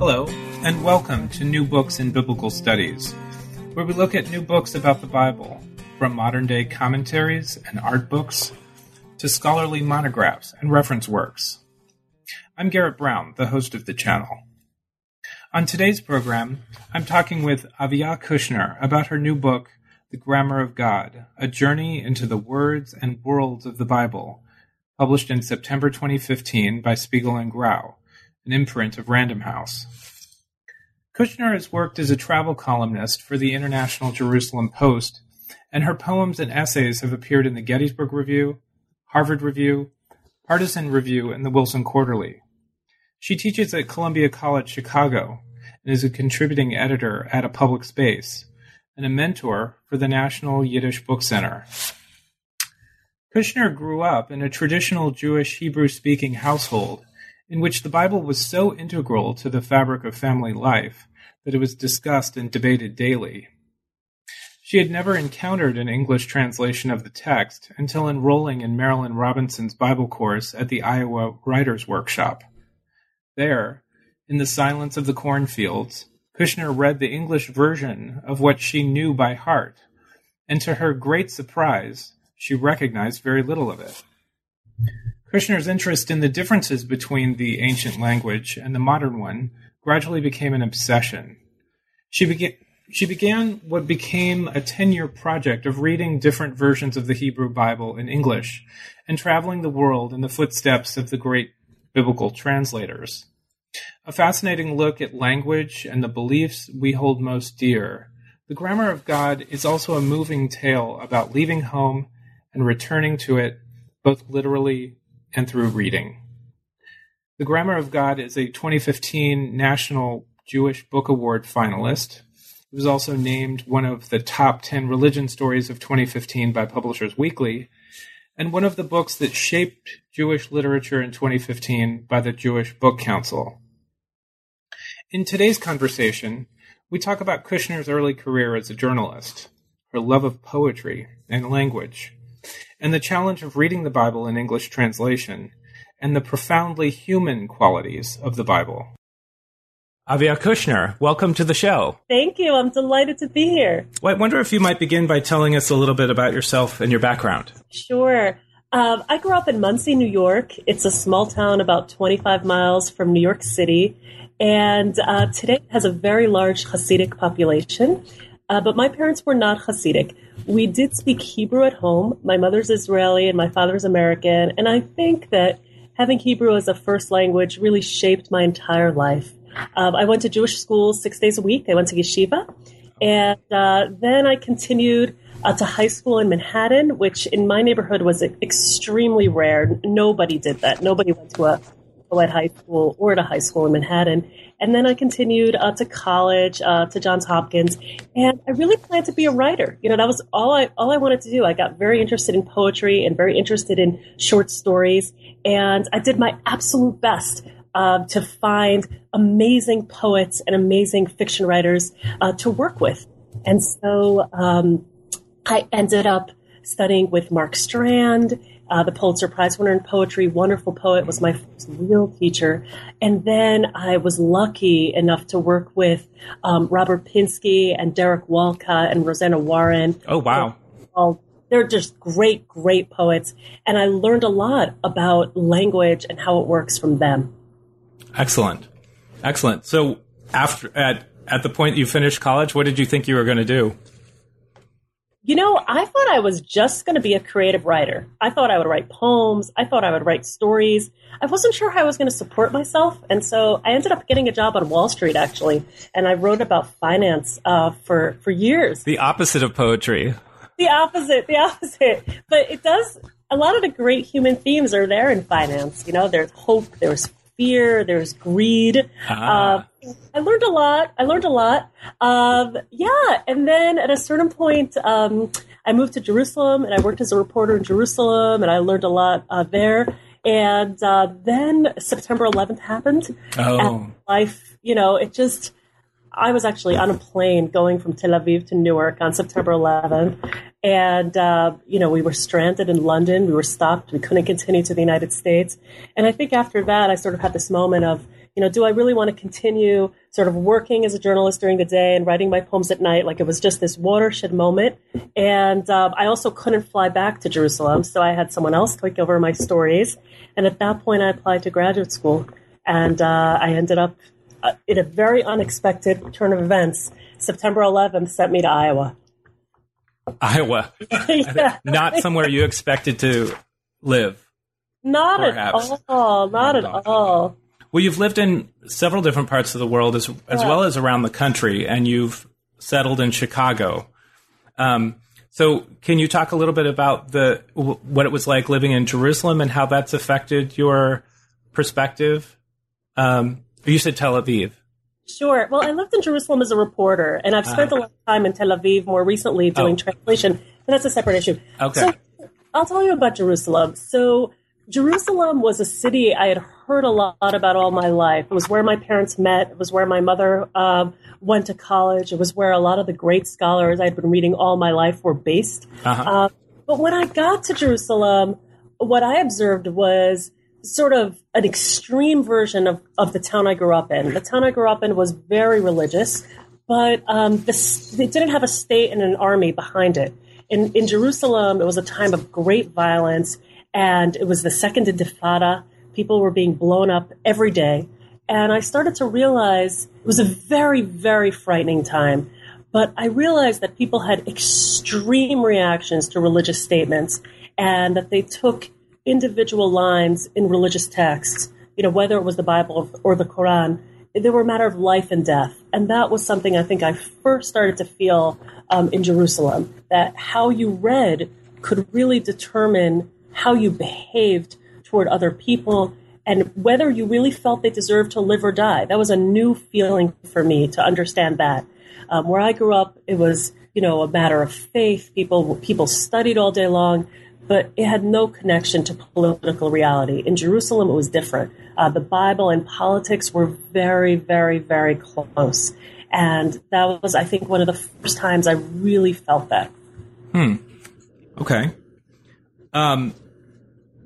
Hello, and welcome to New Books in Biblical Studies, where we look at new books about the Bible, from modern day commentaries and art books to scholarly monographs and reference works. I'm Garrett Brown, the host of the channel. On today's program, I'm talking with Aviya Kushner about her new book, The Grammar of God A Journey into the Words and Worlds of the Bible, published in September 2015 by Spiegel and Grau an imprint of Random House. Kushner has worked as a travel columnist for the International Jerusalem Post, and her poems and essays have appeared in the Gettysburg Review, Harvard Review, Partisan Review, and the Wilson Quarterly. She teaches at Columbia College Chicago and is a contributing editor at A Public Space and a mentor for the National Yiddish Book Center. Kushner grew up in a traditional Jewish Hebrew speaking household in which the Bible was so integral to the fabric of family life that it was discussed and debated daily. She had never encountered an English translation of the text until enrolling in Marilynne Robinson's Bible course at the Iowa Writers' Workshop. There, in the silence of the cornfields, Kushner read the English version of what she knew by heart, and to her great surprise, she recognized very little of it. Kushner's interest in the differences between the ancient language and the modern one gradually became an obsession. She began, she began what became a 10 year project of reading different versions of the Hebrew Bible in English and traveling the world in the footsteps of the great biblical translators. A fascinating look at language and the beliefs we hold most dear. The Grammar of God is also a moving tale about leaving home and returning to it, both literally and through reading. The Grammar of God is a 2015 National Jewish Book Award finalist. It was also named one of the top 10 religion stories of 2015 by Publishers Weekly, and one of the books that shaped Jewish literature in 2015 by the Jewish Book Council. In today's conversation, we talk about Kushner's early career as a journalist, her love of poetry and language, and the challenge of reading the Bible in English translation, and the profoundly human qualities of the Bible. Aviya Kushner, welcome to the show. Thank you. I'm delighted to be here. Well, I wonder if you might begin by telling us a little bit about yourself and your background. Sure. Um, I grew up in Monsey, New York. It's a small town about 25 miles from New York City, and uh, today it has a very large Hasidic population. Uh, but my parents were not Hasidic. We did speak Hebrew at home. My mother's Israeli and my father's American. And I think that having Hebrew as a first language really shaped my entire life. Um, I went to Jewish school six days a week. I went to yeshiva. And uh, then I continued uh, to high school in Manhattan, which in my neighborhood was extremely rare. Nobody did that. Nobody went to a co-ed high school or to high school in Manhattan. And then I continued uh, to college, uh, to Johns Hopkins, and I really planned to be a writer. You know, that was all I all I wanted to do. I got very interested in poetry and very interested in short stories, and I did my absolute best uh, to find amazing poets and amazing fiction writers uh, to work with. And so um, I ended up studying with Mark Strand uh, the Pulitzer Prize winner in poetry, wonderful poet, was my first real teacher. And then I was lucky enough to work with um, Robert Pinsky and Derek Walcott and Rosanna Warren. Oh, wow. All, they're just great, great poets. And I learned a lot about language and how it works from them. Excellent. Excellent. So after at at the point you finished college, what did you think you were going to do? You know, I thought I was just going to be a creative writer. I thought I would write poems. I thought I would write stories. I wasn't sure how I was going to support myself. And so I ended up getting a job on Wall Street, actually. And I wrote about finance uh, for, for years. The opposite of poetry. The opposite, the opposite. But it does a lot of the great human themes are there in finance. You know, there's hope, there's fear, there's greed. Ah. Uh, I learned a lot. I learned a lot. Um, yeah, and then at a certain point, um, I moved to Jerusalem and I worked as a reporter in Jerusalem, and I learned a lot uh, there. And uh, then September 11th happened. Oh. And life, you know, it just. I was actually on a plane going from Tel Aviv to Newark on September 11th, and uh, you know we were stranded in London. We were stopped. We couldn't continue to the United States. And I think after that, I sort of had this moment of, you know, do I really want to continue sort of working as a journalist during the day and writing my poems at night? Like it was just this watershed moment. And uh, I also couldn't fly back to Jerusalem, so I had someone else take over my stories. And at that point, I applied to graduate school, and uh, I ended up uh, in a very unexpected turn of events. September 11th sent me to Iowa. Iowa. yeah. Not somewhere you expected to live. Not at all. Not at all. Well, you've lived in several different parts of the world as, as Yeah. well as around the country, and you've settled in Chicago. Um, so, can you talk a little bit about the w- what it was like living in Jerusalem and how that's affected your perspective? Um, you said Tel Aviv. Sure. Well, I lived in Jerusalem as a reporter, and I've spent a lot of time in Tel Aviv more recently doing Oh. translation, and that's a separate issue. Okay. So I'll tell you about Jerusalem. So Jerusalem was a city I had heard a lot about all my life. It was where my parents met. It was where my mother um, went to college. It was where a lot of the great scholars I'd been reading all my life were based. Uh-huh. Uh, but when I got to Jerusalem, what I observed was sort of an extreme version of, of the town I grew up in. The town I grew up in was very religious, but um, the, it didn't have a state and an army behind it. In, in Jerusalem, it was a time of great violence, and it was the second Intifada. People were being blown up every day. And I started to realize it was a very, very frightening time. But I realized that people had extreme reactions to religious statements and that they took individual lines in religious texts, you know, whether it was the Bible or the Quran, they were a matter of life and death. And that was something I think I first started to feel um, in Jerusalem that how you read could really determine how you behaved toward other people and whether you really felt they deserved to live or die. That was a new feeling for me to understand that. Um, where I grew up, it was you know a matter of faith. People people studied all day long, but it had no connection to political reality. In Jerusalem, it was different. Uh, the Bible and politics were very, very, very close, and that was, I think, one of the first times I really felt that. Hmm. Okay. Um,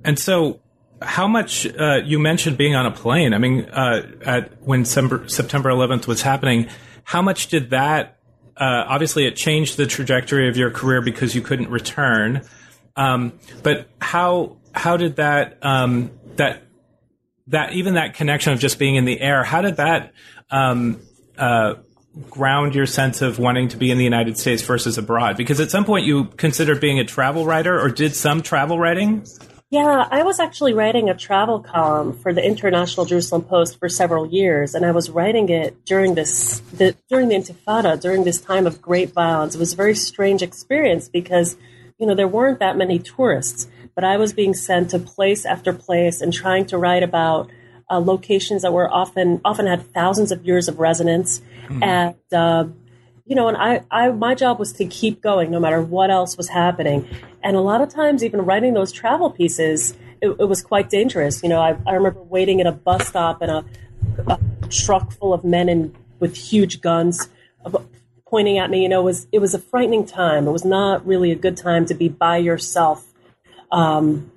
and so, how much uh, you mentioned being on a plane? I mean, uh, at when September, September 11th was happening, how much did that? Uh, obviously, it changed the trajectory of your career because you couldn't return. Um, but how how did that um, that that even that connection of just being in the air? How did that um, uh, ground your sense of wanting to be in the United States versus abroad? Because at some point you considered being a travel writer or did some travel writing. Yeah, I was actually writing a travel column for the International Jerusalem Post for several years, and I was writing it during this the, during the Intifada, during this time of great violence. It was a very strange experience because you know there weren't that many tourists, but I was being sent to place after place and trying to write about uh, locations that were often often had thousands of years of residence, and uh, you know, and I, I, my job was to keep going no matter what else was happening. And a lot of times, even writing those travel pieces, it, it was quite dangerous. You know, I, I remember waiting at a bus stop and a, a truck full of men in, with huge guns uh, pointing at me. You know, it was it was a frightening time. It was not really a good time to be by yourself. Um,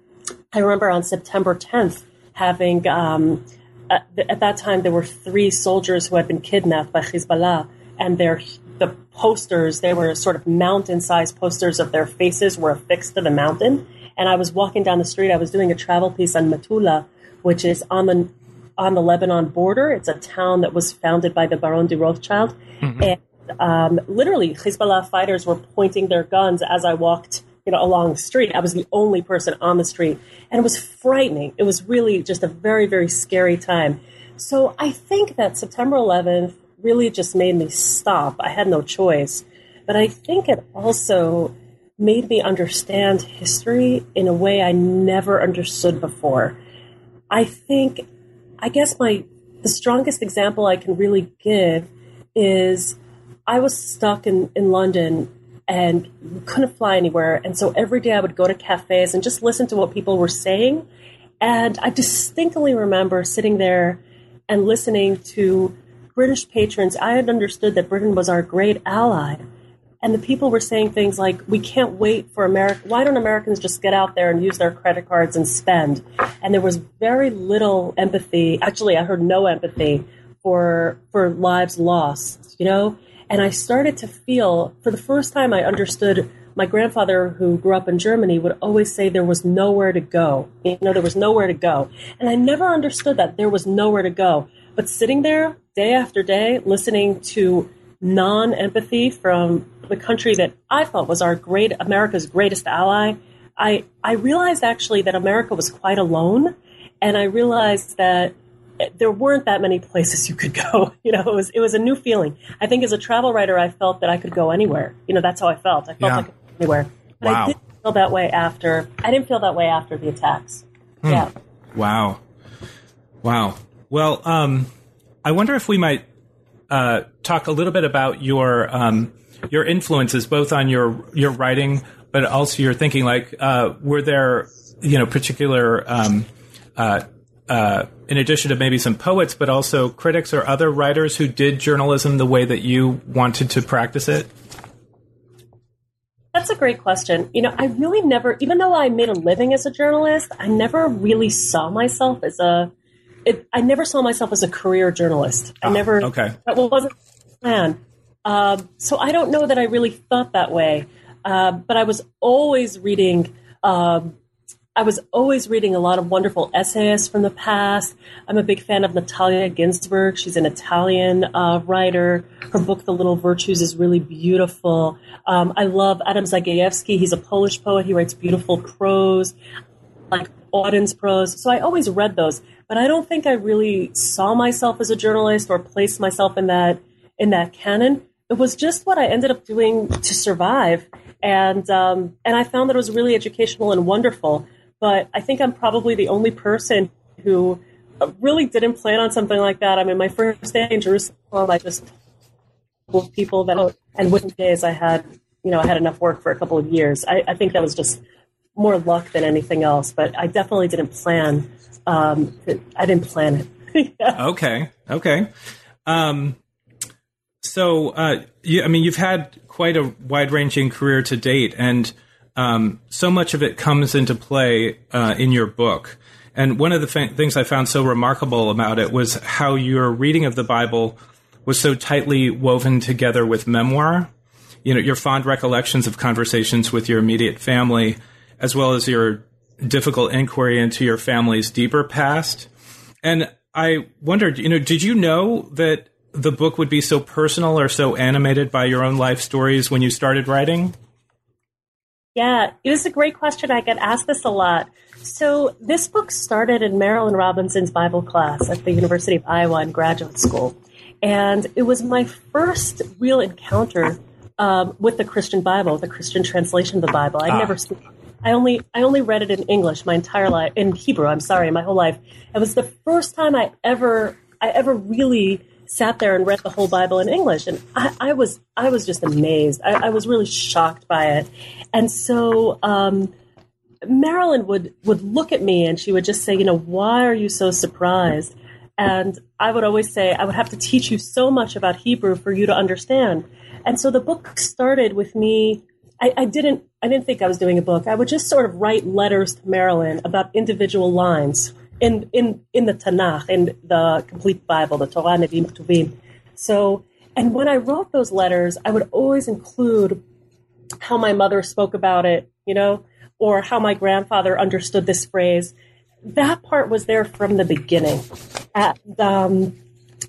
I remember on September 10th having um, at, at that time there were three soldiers who had been kidnapped by Hezbollah, and their the posters they were sort of mountain-sized posters of their faces were affixed to the mountain. And I was walking down the street. I was doing a travel piece on Metula, which is on the on the Lebanon border. It's a town that was founded by the Baron de Rothschild, and um, literally Hezbollah fighters were pointing their guns as I walked you know, along the street. I was the only person on the street, and it was frightening. It was really just a very, very scary time. So I think that September 11th really just made me stop. I had no choice, but I think it also made me understand history in a way I never understood before. I think, I guess my the strongest example I can really give is I was stuck in, in London and couldn't fly anywhere. And so every day I would go to cafes and just listen to what people were saying. And I distinctly remember sitting there and listening to British patrons. I had understood that Britain was our great ally and the people were saying things like, "We can't wait for America. Why don't Americans just get out there and use their credit cards and spend?" And there was very little empathy. Actually, I heard no empathy for for lives lost. You know, and I started to feel for the first time I understood. My grandfather, who grew up in Germany, would always say there was nowhere to go. You know, there was nowhere to go, and I never understood that there was nowhere to go. But sitting there day after day, listening to non empathy from the country that I thought was our great America's greatest ally, I I realized actually that America was quite alone, and I realized that there weren't that many places you could go. You know, it was it was a new feeling. I think as a travel writer, I felt that I could go anywhere. You know, that's how I felt. I felt yeah. Go anywhere. But wow. I didn't feel that way after. I didn't feel that way after the attacks. Hmm. Yeah. Wow. Wow. Well, um, I wonder if we might uh, talk a little bit about your um, your influences, both on your your writing, but also your thinking. Like, uh, were there you know particular um, uh, uh, in addition to maybe some poets, but also critics or other writers who did journalism the way that you wanted to practice it? That's a great question. You know, I really never, even though I made a living as a journalist, I never really saw myself as a it, I never saw myself as a career journalist. I oh, never. Okay. That wasn't the plan. Um, so I don't know that I really thought that way. Uh, but I was always reading. Um, I was always reading a lot of wonderful essayists from the past. I'm a big fan of Natalia Ginzburg. She's an Italian uh, writer. Her book, The Little Virtues, is really beautiful. Um, I love Adam Zagajewski. He's a Polish poet. He writes beautiful prose, like Auden's prose. So I always read those but I don't think I really saw myself as a journalist or placed myself in that in that canon. It was just what I ended up doing to survive, and um, and I found that it was really educational and wonderful. But I think I'm probably the only person who really didn't plan on something like that. I mean, my first day in Jerusalem, I just told people that, and within days, I had you know I had enough work for a couple of years. I, I think that was just more luck than anything else. But I definitely didn't plan um, I didn't plan it. yeah. Okay. Okay. Um, so, uh, you, I mean, you've had quite a wide ranging career to date, and um, so much of it comes into play uh, in your book. And one of the fa- things I found so remarkable about it was how your reading of the Bible was so tightly woven together with memoir. You know, your fond recollections of conversations with your immediate family, as well as your difficult inquiry into your family's deeper past. And I wondered, you know, did you know that the book would be so personal or so animated by your own life stories when you started writing? Yeah, it was a great question. I get asked this a lot. So, this book started in Marilynne Robinson's Bible class at the University of Iowa in graduate school. And it was my first real encounter um, with the Christian Bible, the Christian translation of the Bible. I'd ah. never seen I only I only read it in English my entire life in Hebrew. I'm sorry, my whole life. It was the first time I ever I ever really sat there and read the whole Bible in English, and I, I was I was just amazed. I, I, was really shocked by it, and so um, Marilynne would would look at me and she would just say, you know, why are you so surprised? And I would always say, I would have to teach you so much about Hebrew for you to understand. And so the book started with me I, I, didn't I didn't think I was doing a book. I would just sort of write letters to Marilynne about individual lines in in in the Tanakh, in the complete Bible, the Torah, Nevi'im, Ketuvim. So, and when I wrote those letters, I would always include how my mother spoke about it, you know, or how my grandfather understood this phrase. That part was there from the beginning, um,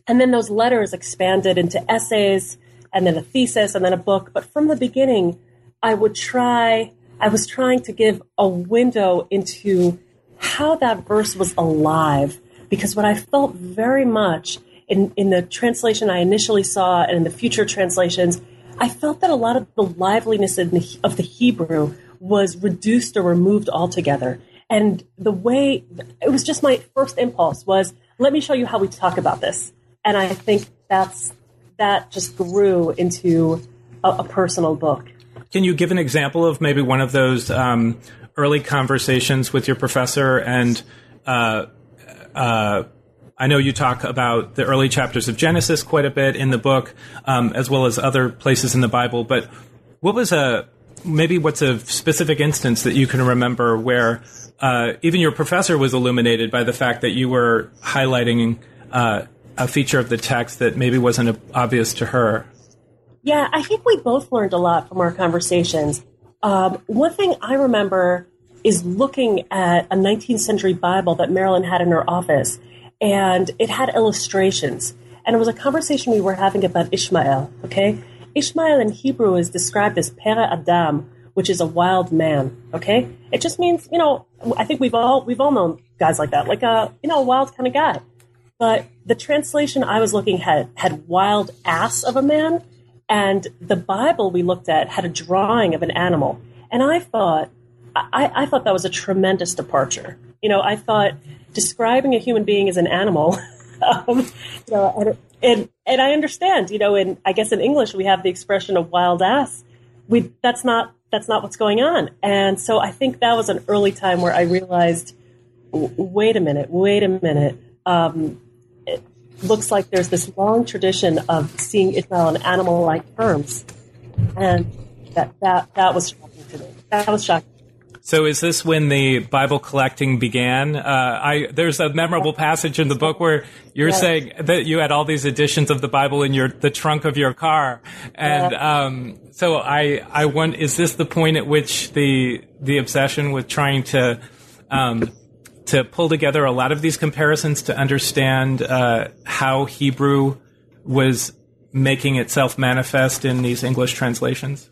and then those letters expanded into essays, and then a thesis, and then a book. But from the beginning I would try, I was trying to give a window into how that verse was alive. Because what I felt very much in, in the translation I initially saw and in the future translations, I felt that a lot of the liveliness the, of the Hebrew was reduced or removed altogether. And the way it was just my first impulse was, let me show you how we talk about this. And I think that's that just grew into a, a personal book. Can you give an example of maybe one of those um, early conversations with your professor? And uh, uh, I know you talk about the early chapters of Genesis quite a bit in the book, um, as well as other places in the Bible. But what was a maybe what's a specific instance that you can remember where uh, even your professor was illuminated by the fact that you were highlighting uh, a feature of the text that maybe wasn't obvious to her? Yeah, I think we both learned a lot from our conversations. Um, one thing I remember is looking at a 19th century Bible that Marilynne had in her office, and it had illustrations. And it was a conversation we were having about Ishmael, okay? Ishmael in Hebrew is described as Pere Adam, which is a wild man, okay? It just means, you know, I think we've all we've all known guys like that, like a, you know, a wild kind of guy. But the translation I was looking at had wild ass of a man, and the Bible we looked at had a drawing of an animal. And I thought, I, I thought that was a tremendous departure. You know, I thought describing a human being as an animal, um, you know, and, and, and I understand, you know, in I guess in English we have the expression of wild ass. We that's not that's not what's going on. And so I think that was an early time where I realized, wait a minute, wait a minute. Um, looks like there's this long tradition of seeing Israel in animal-like terms, and that that that was shocking to me. That was shocking. So, is this when the Bible collecting began? Uh, I there's a memorable passage in the book where you're yes. saying that you had all these editions of the Bible in your the trunk of your car, and um, so I I want is this the point at which the the obsession with trying to um, to pull together a lot of these comparisons to understand uh, how Hebrew was making itself manifest in these English translations?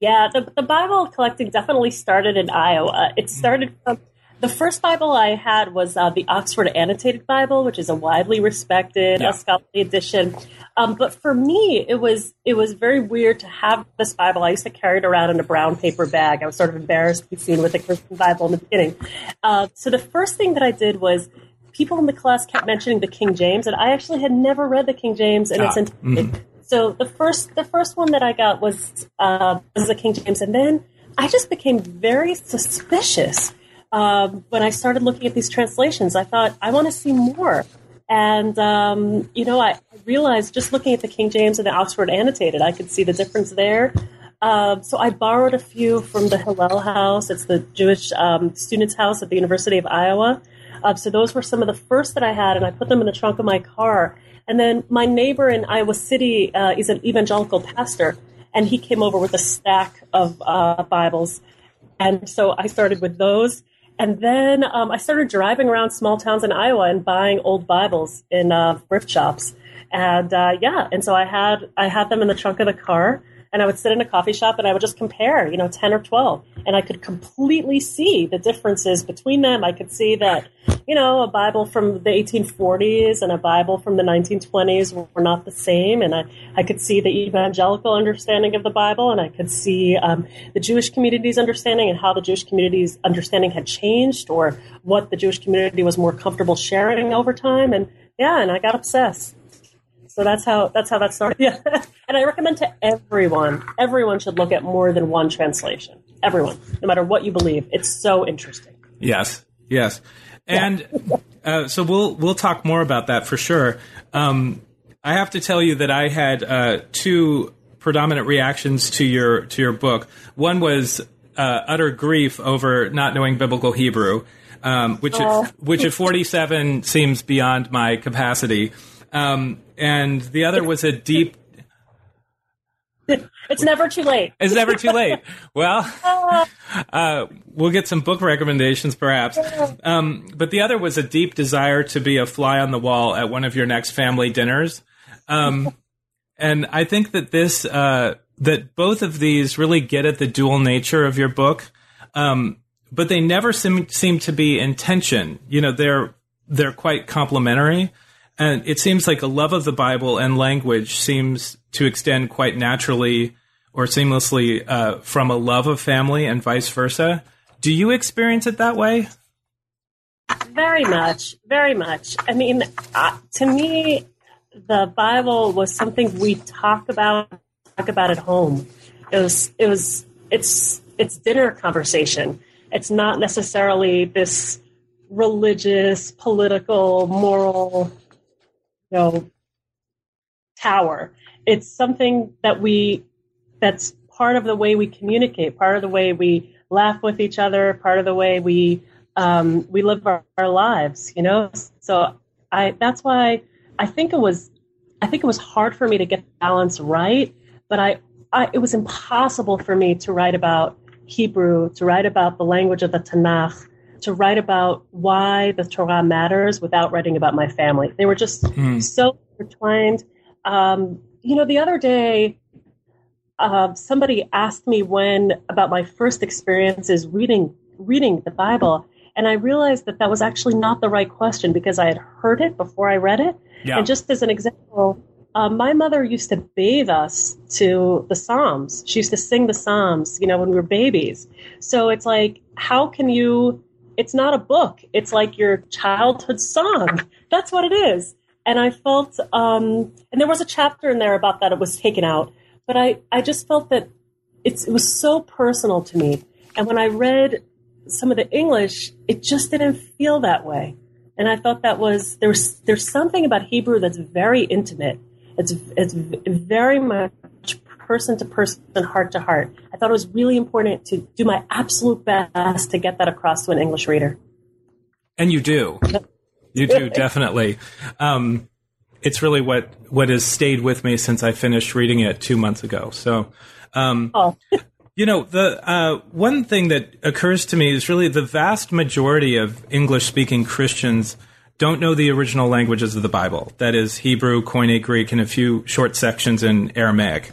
Yeah, the, the Bible collecting definitely started in Iowa. It started from the first Bible I had was uh, the Oxford Annotated Bible, which is a widely respected yeah. scholarly edition. Um, but for me, it was it was very weird to have this Bible. I used to carry it around in a brown paper bag. I was sort of embarrassed to be seen with a Christian Bible in the beginning. Uh, so the first thing that I did was people in the class kept mentioning the King James, and I actually had never read the King James in ah, its entirety. Mm-hmm. So the first the first one that I got was uh, was the King James, and then I just became very suspicious um, when I started looking at these translations, I thought, I want to see more. And, um, you know, I realized just looking at the King James and the Oxford Annotated, I could see the difference there. Um, so I borrowed a few from the Hillel House. It's the Jewish um, Students' House at the University of Iowa. Uh, so those were some of the first that I had, and I put them in the trunk of my car. And then my neighbor in Iowa City uh, is an evangelical pastor, and he came over with a stack of uh, Bibles. And so I started with those. And then um, I started driving around small towns in Iowa and buying old Bibles in uh, thrift shops. And uh, yeah, and so I had I had them in the trunk of the car, and I would sit in a coffee shop and I would just compare, you know, 10 or 12. And I could completely see the differences between them. I could see that, you know, a Bible from the 1840s and a Bible from the 1920s were not the same. And I, I could see the evangelical understanding of the Bible and I could see um, the Jewish community's understanding and how the Jewish community's understanding had changed or what the Jewish community was more comfortable sharing over time. And yeah, and I got obsessed. So that's how that's how that started. Yeah, and I recommend to everyone. Everyone should look at more than one translation. Everyone, no matter what you believe, it's so interesting. Yes, yes, and uh, so we'll we'll talk more about that for sure. Um, I have to tell you that I had uh, two predominant reactions to your to your book. One was uh, utter grief over not knowing biblical Hebrew, um, which at, which at 47 seems beyond my capacity. Um, and the other was a deep. it's never too late. It's never too late. Well, uh, we'll get some book recommendations perhaps. Um, but the other was a deep desire to be a fly on the wall at one of your next family dinners. Um, and I think that this, uh, that both of these really get at the dual nature of your book. Um, but they never seem, seem to be in tension. You know, they're, they're quite complementary. And it seems like a love of the Bible and language seems to extend quite naturally or seamlessly uh, from a love of family and vice versa. Do you experience it that way? Very much, very much. I mean, uh, to me, the Bible was something we talk about talk about at home. It was it was it's it's dinner conversation. It's not necessarily this religious, political, moral, know, tower. It's something that we that's part of the way we communicate, part of the way we laugh with each other, part of the way we um, we live our, our lives. You know, so I that's why I think it was I think it was hard for me to get balance right, but I, I it was impossible for me to write about Hebrew, to write about the language of the Tanakh, to write about why the Torah matters without writing about my family. They were just mm. so intertwined. Um, you know, the other day, uh, somebody asked me when about my first experiences reading reading the Bible, and I realized that that was actually not the right question because I had heard it before I read it. Yeah. And just as an example, uh, my mother used to bathe us to the Psalms. She used to sing the Psalms, you know, when we were babies. So it's like, how can you? It's not a book. It's like your childhood song. That's what it is. And I felt, um, and there was a chapter in there about that. It was taken out, but I, I just felt that it's, it was so personal to me. And when I read some of the English, it just didn't feel that way. And I thought that was there's there's something about Hebrew that's very intimate. It's it's very much person to person, heart to heart. I thought it was really important to do my absolute best to get that across to an English reader. And you do, you do definitely. Um, it's really what what has stayed with me since I finished reading it two months ago. So, um, oh. You know, the uh, one thing that occurs to me is really the vast majority of English speaking Christians don't know the original languages of the Bible. That is Hebrew, Koine Greek, and a few short sections in Aramaic.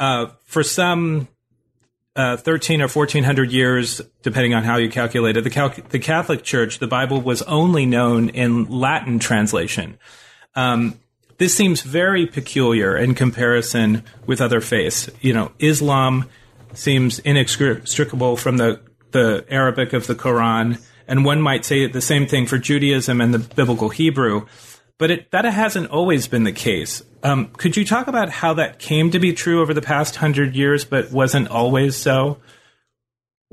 Uh, for some uh, 13 or 1400 years, depending on how you calculate it, the, cal- the, Catholic Church, the Bible was only known in Latin translation. Um, this seems very peculiar in comparison with other faiths. You know, Islam seems inextricable from the, the Arabic of the Quran. And one might say the same thing for Judaism and the biblical Hebrew. But it, that hasn't always been the case. Um, could you talk about how that came to be true over the past hundred years, but wasn't always so?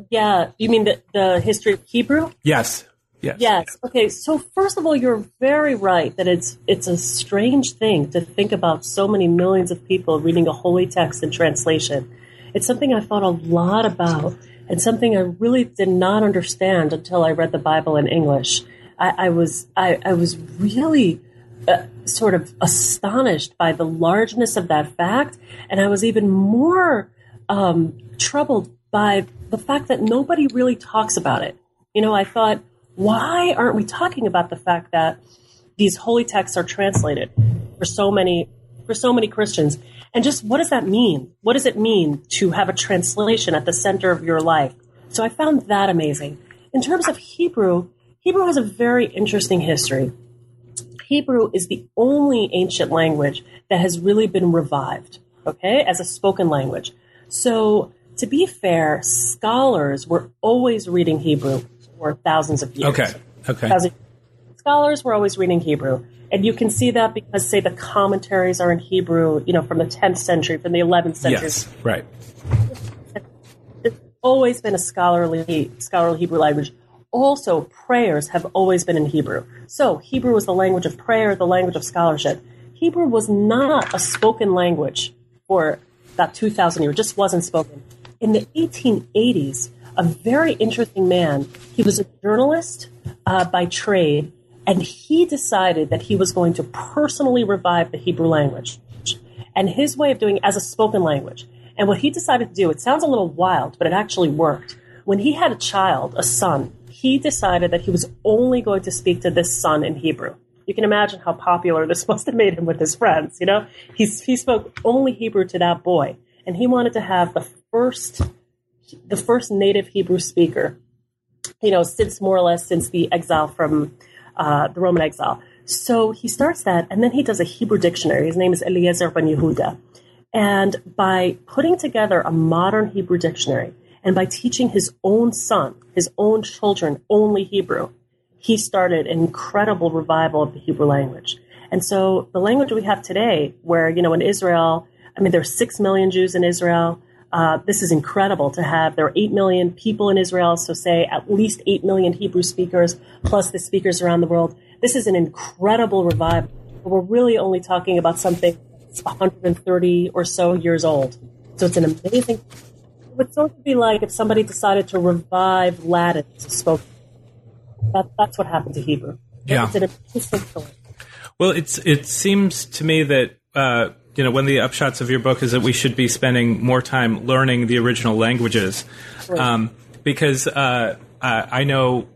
Yeah, you mean the, the history of Hebrew? Yes. Yes. Yes. Okay. So first of all, you're very right that it's it's a strange thing to think about so many millions of people reading a holy text in translation. It's something I thought a lot about and something I really did not understand until I read the Bible in English. I, I was I, I, was really uh, sort of astonished by the largeness of that fact, and I was even more um, troubled by the fact that nobody really talks about it. You know, I thought, why aren't we talking about the fact that these holy texts are translated for so many for so many Christians? And just what does that mean? What does it mean to have a translation at the center of your life? So I found that amazing. In terms of Hebrew, Hebrew has a very interesting history. Hebrew is the only ancient language that has really been revived, okay, as a spoken language. So, to be fair, scholars were always reading Hebrew for thousands of years. Okay, okay. Scholars were always reading Hebrew. And you can see that because, say, the commentaries are in Hebrew, you know, from the 10th century, from the 11th century. Yes, right. It's always been a scholarly, scholarly Hebrew language. Also, prayers have always been in Hebrew. So, Hebrew was the language of prayer, the language of scholarship. Hebrew was not a spoken language for about 2,000 years, just wasn't spoken. In the 1880s, a very interesting man, he was a journalist uh, by trade, and he decided that he was going to personally revive the Hebrew language and his way of doing it as a spoken language. And what he decided to do, it sounds a little wild, but it actually worked. When he had a child, a son, he decided that he was only going to speak to this son in Hebrew. You can imagine how popular this must have made him with his friends, you know? He's, he spoke only Hebrew to that boy. And he wanted to have the first, the first native Hebrew speaker, you know, since more or less since the exile from uh, the Roman exile. So he starts that, and then he does a Hebrew dictionary. His name is Eliezer ben Yehuda. And by putting together a modern Hebrew dictionary, and by teaching his own son, his own children, only Hebrew, he started an incredible revival of the Hebrew language. And so the language we have today, where, you know, in Israel, I mean, there are six million Jews in Israel. Uh, this is incredible to have. There are 8 million people in Israel, so say at least 8 million Hebrew speakers, plus the speakers around the world. This is an incredible revival. We're really only talking about something that's 130 or so years old. So it's an amazing. It would sort of be like if somebody decided to revive Latin spoken. That, that's what happened to Hebrew. Yeah. Well, it's it seems to me that uh, you know one of the upshots of your book is that we should be spending more time learning the original languages, um, because uh, uh, I know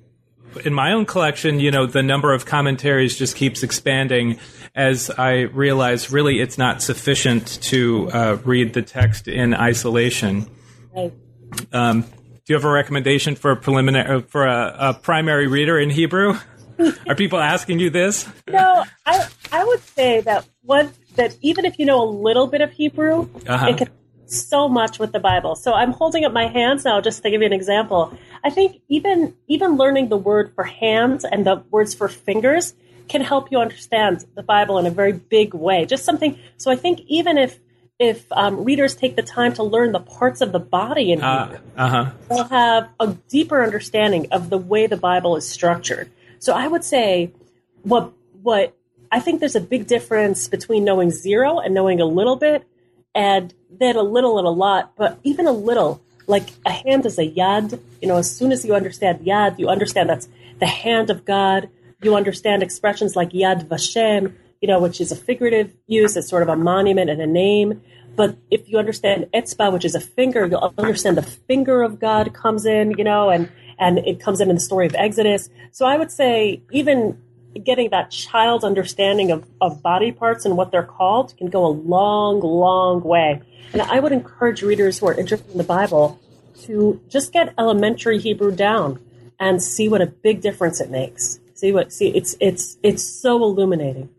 in my own collection, you know, the number of commentaries just keeps expanding as I realize really it's not sufficient to uh, read the text in isolation. Right. Um, do you have a recommendation for a preliminary for a, a primary reader in Hebrew? Are people asking you this? No, I I would say that one that even if you know a little bit of Hebrew, Uh-huh. it can so much with the Bible. So I'm holding up my hands now just to give you an example. I think even even learning the word for hands and the words for fingers can help you understand the Bible in a very big way. Just something. So I think even if if um, readers take the time to learn the parts of the body in Hebrew, Uh huh. they'll have a deeper understanding of the way the Bible is structured. So I would say what what I think there's a big difference between knowing zero and knowing a little bit, and then a little and a lot. But even a little, like a hand is a yad. You know, as soon as you understand yad, you understand that's the hand of God. You understand expressions like yad vashem, you know, which is a figurative use. It's sort of a monument and a name. But if you understand etzba, which is a finger, you'll understand the finger of God comes in, you know, and and it comes in in the story of Exodus. So I would say even getting that child's understanding of, of body parts and what they're called can go a long, long way. And I would encourage readers who are interested in the Bible to just get elementary Hebrew down and see what a big difference it makes. See what see it's it's it's so illuminating.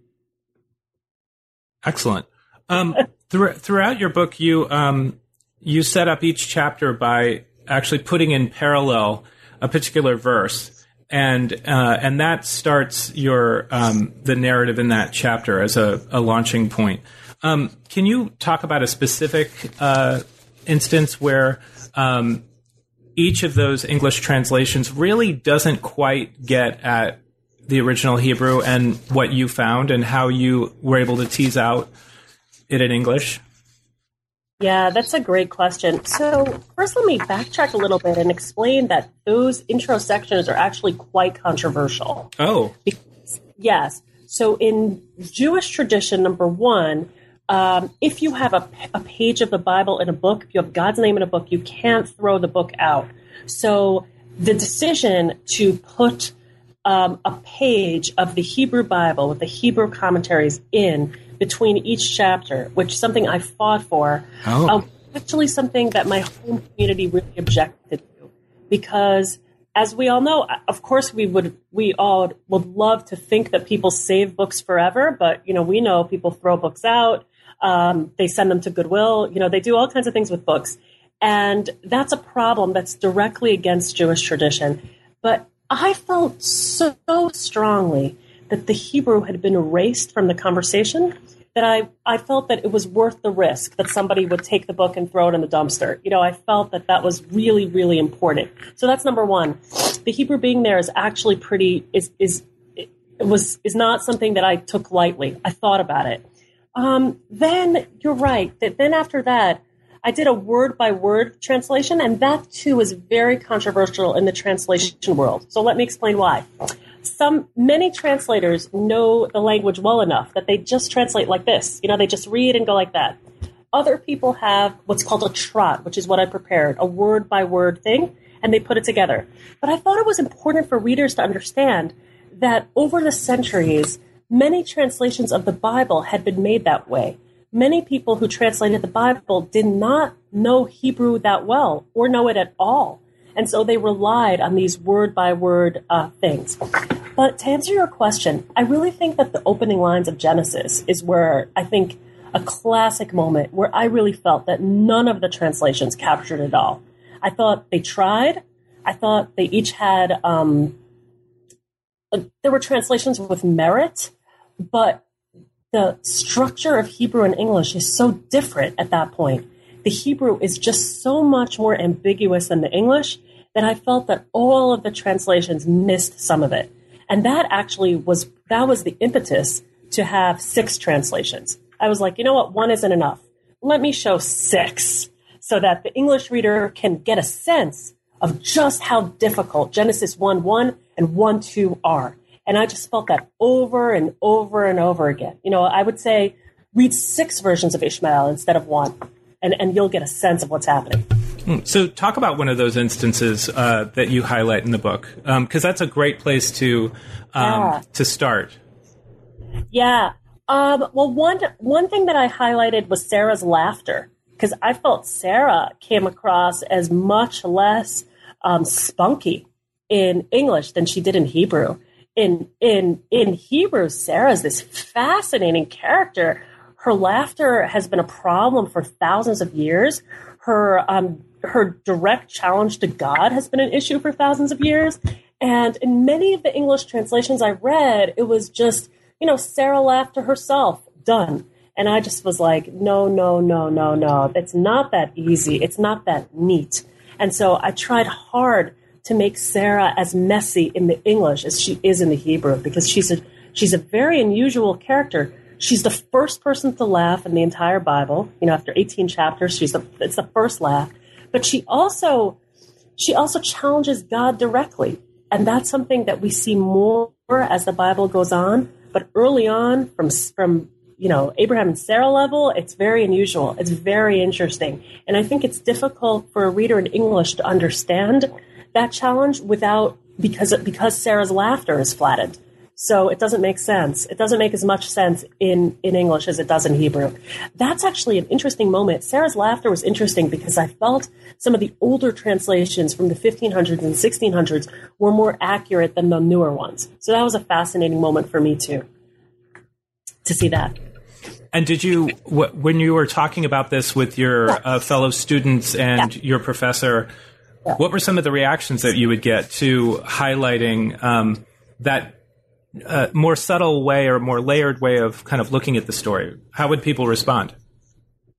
Excellent. Um, thro- throughout your book, you um, you set up each chapter by actually putting in parallel a particular verse, and uh, and that starts your um, the narrative in that chapter as a, a launching point. Um, can you talk about a specific uh, instance where um, each of those English translations really doesn't quite get at the original Hebrew and what you found and how you were able to tease out it in English? Yeah, that's a great question. So, first, let me backtrack a little bit and explain that those intro sections are actually quite controversial. Oh, Yes. So, in Jewish tradition, number one, um, if you have a, a page of the Bible in a book, if you have God's name in a book, you can't throw the book out. So, the decision to put um, a page of the Hebrew Bible with the Hebrew commentaries in between each chapter, which is something I fought for, Oh. uh, actually something that my home community really objected to, because as we all know, of course, we would we all would love to think that people save books forever, but you know we know people throw books out, um, they send them to Goodwill, you know they do all kinds of things with books, and that's a problem that's directly against Jewish tradition. But I felt so strongly that the Hebrew had been erased from the conversation that I, I felt that it was worth the risk that somebody would take the book and throw it in the dumpster. You know, I felt that that was really, really important. So that's number one. The Hebrew being there is actually pretty, is, is, it was, is not something that I took lightly. I thought about it. Um, then you're right that then after that, I did a word by word translation, and that too is very controversial in the translation world. So let me explain why. Some many translators know the language well enough that they just translate like this. You know, they just read and go like that. Other people have what's called a trot, which is what I prepared, a word by word thing, and they put it together. But I thought it was important for readers to understand that over the centuries, many translations of the Bible had been made that way. Many people who translated the Bible did not know Hebrew that well or know it at all. And so they relied on these word by word uh, things. But to answer your question, I really think that the opening lines of Genesis is where I think a classic moment where I really felt that none of the translations captured it all. I thought they tried. I thought they each had, um, there were translations with merit, but the structure of Hebrew and English is so different at that point. The Hebrew is just so much more ambiguous than the English that I felt that all of the translations missed some of it. And that actually was that was the impetus to have six translations. I was like, you know what, one isn't enough. Let me show six so that the English reader can get a sense of just how difficult Genesis 1 1 and 1 2 are. And I just felt that over and over and over again. You know, I would say read six versions of Ishmael instead of one, and, and you'll get a sense of what's happening. Hmm. So, talk about one of those instances uh, that you highlight in the book, because um, that's a great place to um, yeah. to start. Yeah. Um, well, one one thing that I highlighted was Sarah's laughter, because I felt Sarah came across as much less um, spunky in English than she did in Hebrew. In in in Hebrew, Sarah's this fascinating character. Her laughter has been a problem for thousands of years. Her um, her direct challenge to God has been an issue for thousands of years. And in many of the English translations I read, it was just, you know, Sarah laughed to herself, done. And I just was like, no, no, no, no, no. It's not that easy. It's not that neat. And so I tried hard to make Sarah as messy in the English as she is in the Hebrew because she's a she's a very unusual character. She's the first person to laugh in the entire Bible. You know, after 18 chapters, she's the it's the first laugh but she also she also challenges God directly. And that's something that we see more as the Bible goes on. But early on, from from you know Abraham and Sarah level, it's very unusual. It's very interesting, and I think it's difficult for a reader in English to understand that challenge without because because Sarah's laughter is flattened. So it doesn't make sense. It doesn't make as much sense in, in English as it does in Hebrew. That's actually an interesting moment. Sarah's laughter was interesting because I felt some of the older translations from the 1500s and 1600s were more accurate than the newer ones. So that was a fascinating moment for me too, to see that. And did you, when you were talking about this with your uh, fellow students and yeah. your professor, yeah. what were some of the reactions that you would get to highlighting um, that uh, more subtle way or more layered way of kind of looking at the story? How would people respond?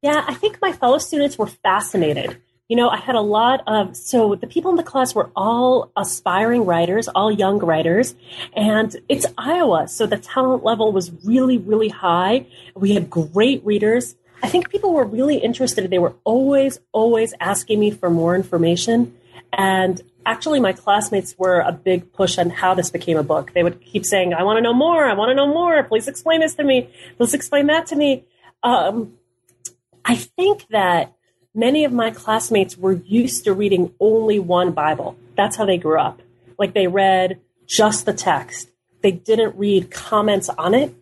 Yeah, I think my fellow students were fascinated. You know, I had a lot of, so the people in the class were all aspiring writers, all young writers, and it's Iowa, so the talent level was really, really high. We had great readers. I think people were really interested. They were always, always asking me for more information. And actually my classmates were a big push on how this became a book. They would keep saying, I want to know more. I want to know more. Please explain this to me. Please explain that to me. Um, I think that many of my classmates were used to reading only one Bible. That's how they grew up. Like they read just the text. They didn't read comments on it.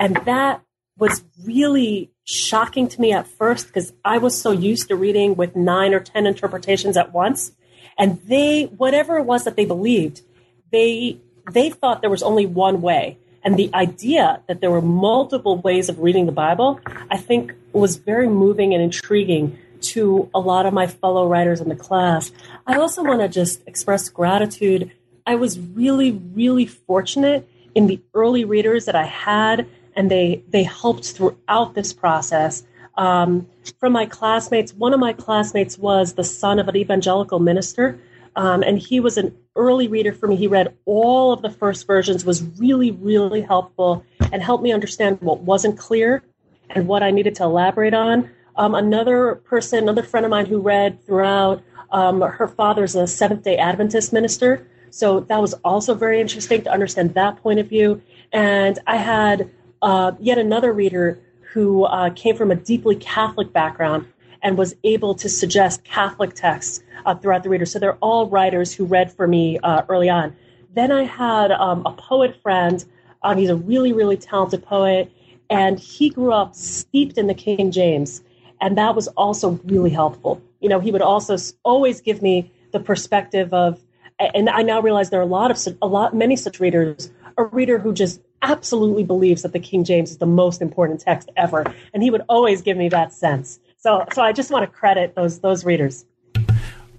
And that was really shocking to me at first because I was so used to reading with nine or 10 interpretations at once and they, whatever it was that they believed, they, they thought there was only one way. And the idea that there were multiple ways of reading the Bible, I think was very moving and intriguing to a lot of my fellow writers in the class. I also want to just express gratitude. I was really, really fortunate in the early readers that I had, and they, they helped throughout this process um, from my classmates. One of my classmates was the son of an evangelical minister, um, and he was an early reader for me. He read all of the first versions, was really, really helpful, and helped me understand what wasn't clear and what I needed to elaborate on. Um, another person, another friend of mine who read throughout, um, her father's a Seventh day Adventist minister. So that was also very interesting to understand that point of view. And I had uh, yet another reader who uh, came from a deeply Catholic background and was able to suggest Catholic texts uh, throughout the reader. So they're all writers who read for me uh, early on. Then I had um, a poet friend. Um, he's a really, really talented poet, and he grew up steeped in the King James, and that was also really helpful. You know, he would also always give me the perspective of and I now realize there are a lot of a lot many such readers. A reader who just absolutely believes that the King James is the most important text ever, and he would always give me that sense. So, so I just want to credit those those readers.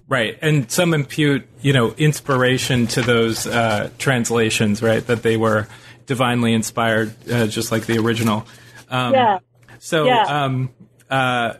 Right, and some impute, you know, inspiration to those uh, translations, right? That they were divinely inspired, uh, just like the original. Um, yeah. So, yeah. Um, uh,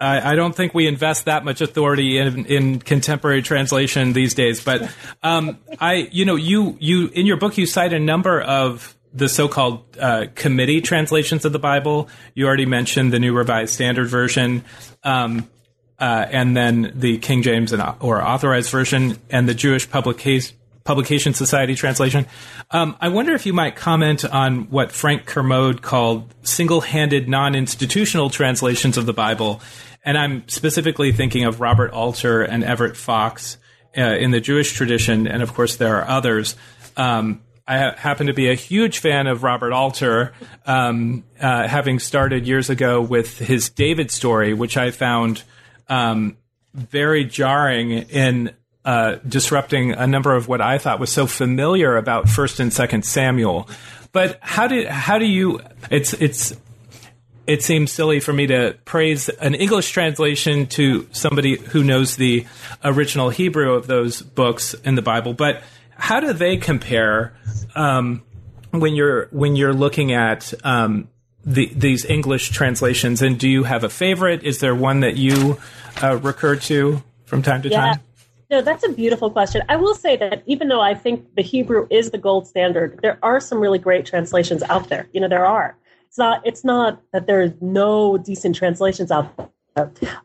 I, I, don't think we invest that much authority in, in contemporary translation these days. But um, I, you know, you you in your book you cite a number of the so-called uh, committee translations of the Bible. You already mentioned the New Revised Standard Version. Um, uh, and then the King James and, or Authorized Version, and the Jewish Publication Publication Society translation. Um, I wonder if you might comment on what Frank Kermode called single-handed non-institutional translations of the Bible, and I'm specifically thinking of Robert Alter and Everett Fox uh, in the Jewish tradition, and of course there are others. Um, I ha- happen to be a huge fan of Robert Alter, um, uh, having started years ago with his David story, which I found um, very jarring in uh, disrupting a number of what I thought was so familiar about First and Second Samuel. But how did how do you? It's it's it seems silly for me to praise an English translation to somebody who knows the original Hebrew of those books in the Bible. But how do they compare um, when you're when you're looking at um, the, these English translations. And do you have a favorite? Is there one that you uh, recur to from time to yeah. time? No, that's a beautiful question. I will say that even though I think the Hebrew is the gold standard, there are some really great translations out there. You know, there are. It's not. It's not that there's no decent translations out there.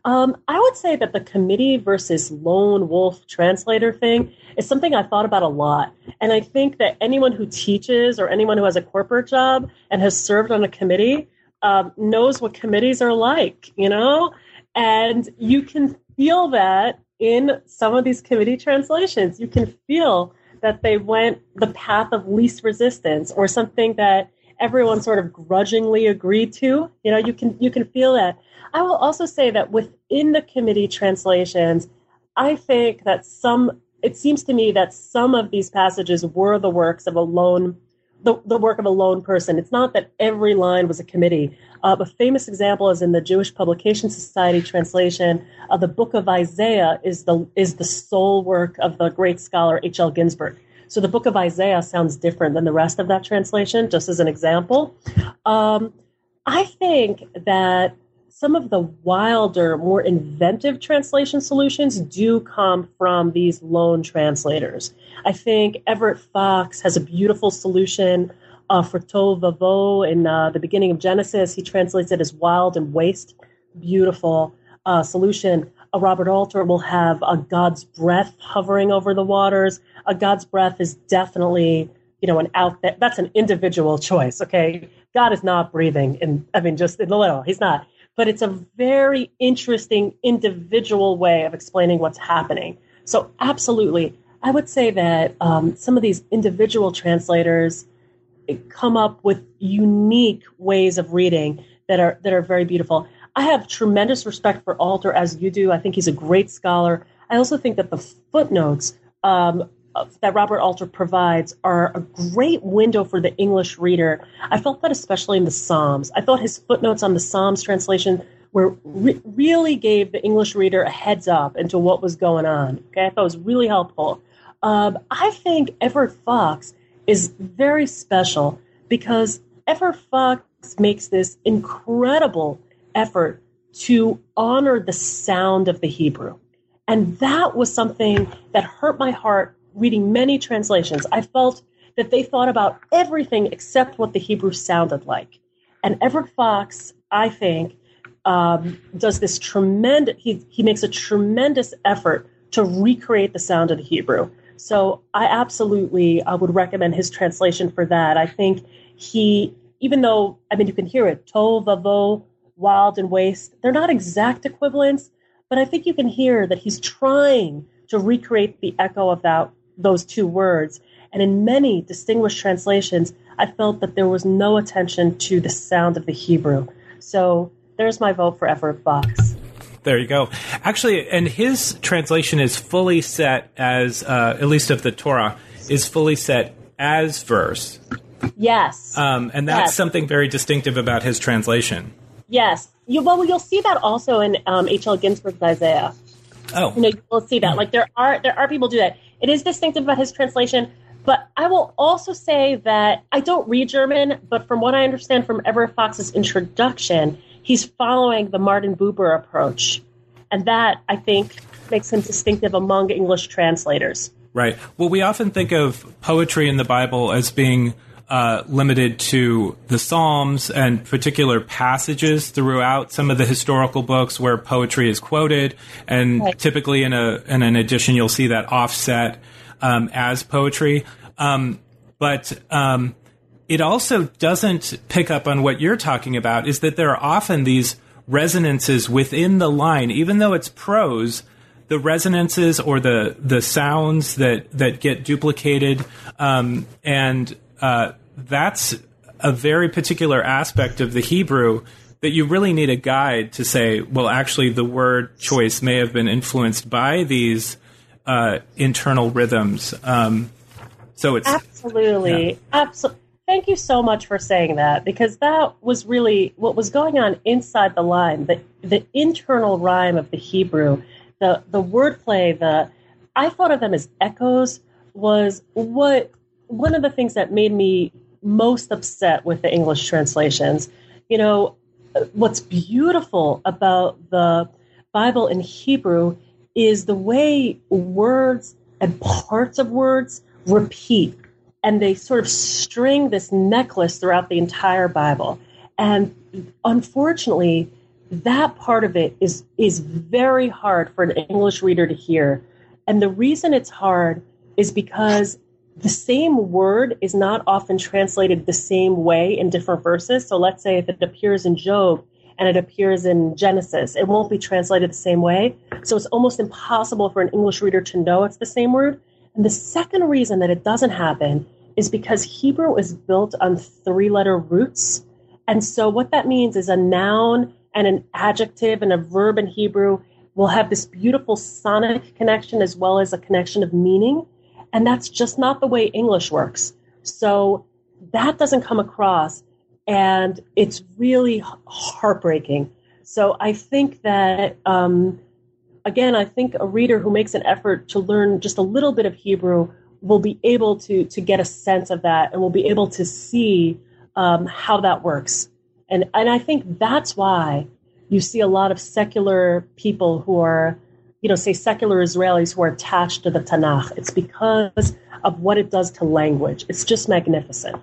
Um, I would say that the committee versus lone wolf translator thing is something I thought about a lot. And I think that anyone who teaches or anyone who has a corporate job and has served on a committee um, knows what committees are like, you know? And you can feel that in some of these committee translations. You can feel that they went the path of least resistance or something that everyone sort of grudgingly agreed to. You know, you can you can feel that. I will also say that within the committee translations, I think that some it seems to me that some of these passages were the works of a lone the, the work of a lone person. It's not that every line was a committee. Uh, a famous example is in the Jewish Publication Society translation. of the Book of Isaiah is the is the sole work of the great scholar H. L. Ginsberg. So the Book of Isaiah sounds different than the rest of that translation. Just as an example, um, I think that some of the wilder, more inventive translation solutions do come from these lone translators. I think Everett Fox has a beautiful solution uh, for Tohu Vavohu in uh, the beginning of Genesis. He translates it as wild and waste. Beautiful uh, solution. Robert Alter will have a God's breath hovering over the waters. A God's breath is definitely, you know, an out that that's an individual choice. Okay, God is not breathing, and I mean, just in the little, he's not but it's a very interesting individual way of explaining what's happening. So, absolutely, I would say that um, some of these individual translators come up with unique ways of reading that are that are very beautiful. I have tremendous respect for Alter as you do. I think he's a great scholar. I also think that the footnotes um, that Robert Alter provides are a great window for the English reader. I felt that especially in the Psalms. I thought his footnotes on the Psalms translation were re- really gave the English reader a heads up into what was going on. Okay, I thought it was really helpful. Um, I think Everett Fox is very special because Everett Fox makes this incredible effort to honor the sound of the Hebrew. And that was something that hurt my heart reading many translations, I felt that they thought about everything except what the Hebrew sounded like. And Everett Fox, I think, um, does this tremendous, he, he makes a tremendous effort to recreate the sound of the Hebrew. So I absolutely I would recommend his translation for that. I think he, even though, I mean, you can hear it, tohu vavohu, wild and waste, they're not exact equivalents, but I think you can hear that he's trying to recreate the echo of that those two words. And in many distinguished translations, I felt that there was no attention to the sound of the Hebrew. So there's my vote for Everett Fox. there you go. Actually, and his translation is fully set as, uh, at least of the Torah, is fully set as verse. Yes. Um, and that's Yes. something very distinctive about his translation. Yes. You, well, you'll see that also in um, H.L. Ginsberg's Isaiah. Oh, You know, you'll see that. Like there are there are people do that. It is distinctive about his translation. But I will also say that I don't read German, but from what I understand from Everett Fox's introduction, he's following the Martin Buber approach, and that I think makes him distinctive among English translators. Right. Well, we often think of poetry in the Bible as being uh, limited to the Psalms and particular passages throughout some of the historical books where poetry is quoted, and Right. typically in a in an edition you'll see that offset um, as poetry. Um, but um, it also doesn't pick up on what you're talking about. Is that there are often these resonances within the line, even though it's prose the resonances or the the sounds that that get duplicated, um, and uh, that's a very particular aspect of the Hebrew that you really need a guide to say, well, actually, the word choice may have been influenced by these uh, internal rhythms. Um, so it's Absolutely. Absolutely. Thank you so much for saying that because that was really what was going on inside the line, the the internal rhyme of the Hebrew, the the wordplay, the I thought of them as echoes was what one of the things that made me most upset with the English translations. You know, what's beautiful about the Bible in Hebrew is the way words and parts of words repeat and they sort of string this necklace throughout the entire Bible. And unfortunately, that part of it is is very hard for an English reader to hear. And the reason it's hard is because the same word is not often translated the same way in different verses. So let's say if it appears in Job and it appears in Genesis, it won't be translated the same way. So it's almost impossible for an English reader to know it's the same word. And the second reason that it doesn't happen is because Hebrew is built on three letter roots. And so what that means is a noun and an adjective and a verb in Hebrew will have this beautiful sonic connection as well as a connection of meaning. And that's just not the way English works. So that doesn't come across. And it's really heartbreaking. So I think that, um, again, I think a reader who makes an effort to learn just a little bit of Hebrew will be able to, to get a sense of that and will be able to see um, how that works. And, and I think that's why you see a lot of secular people who are, you know, say secular Israelis who are attached to the Tanakh. It's because of what it does to language. It's just magnificent.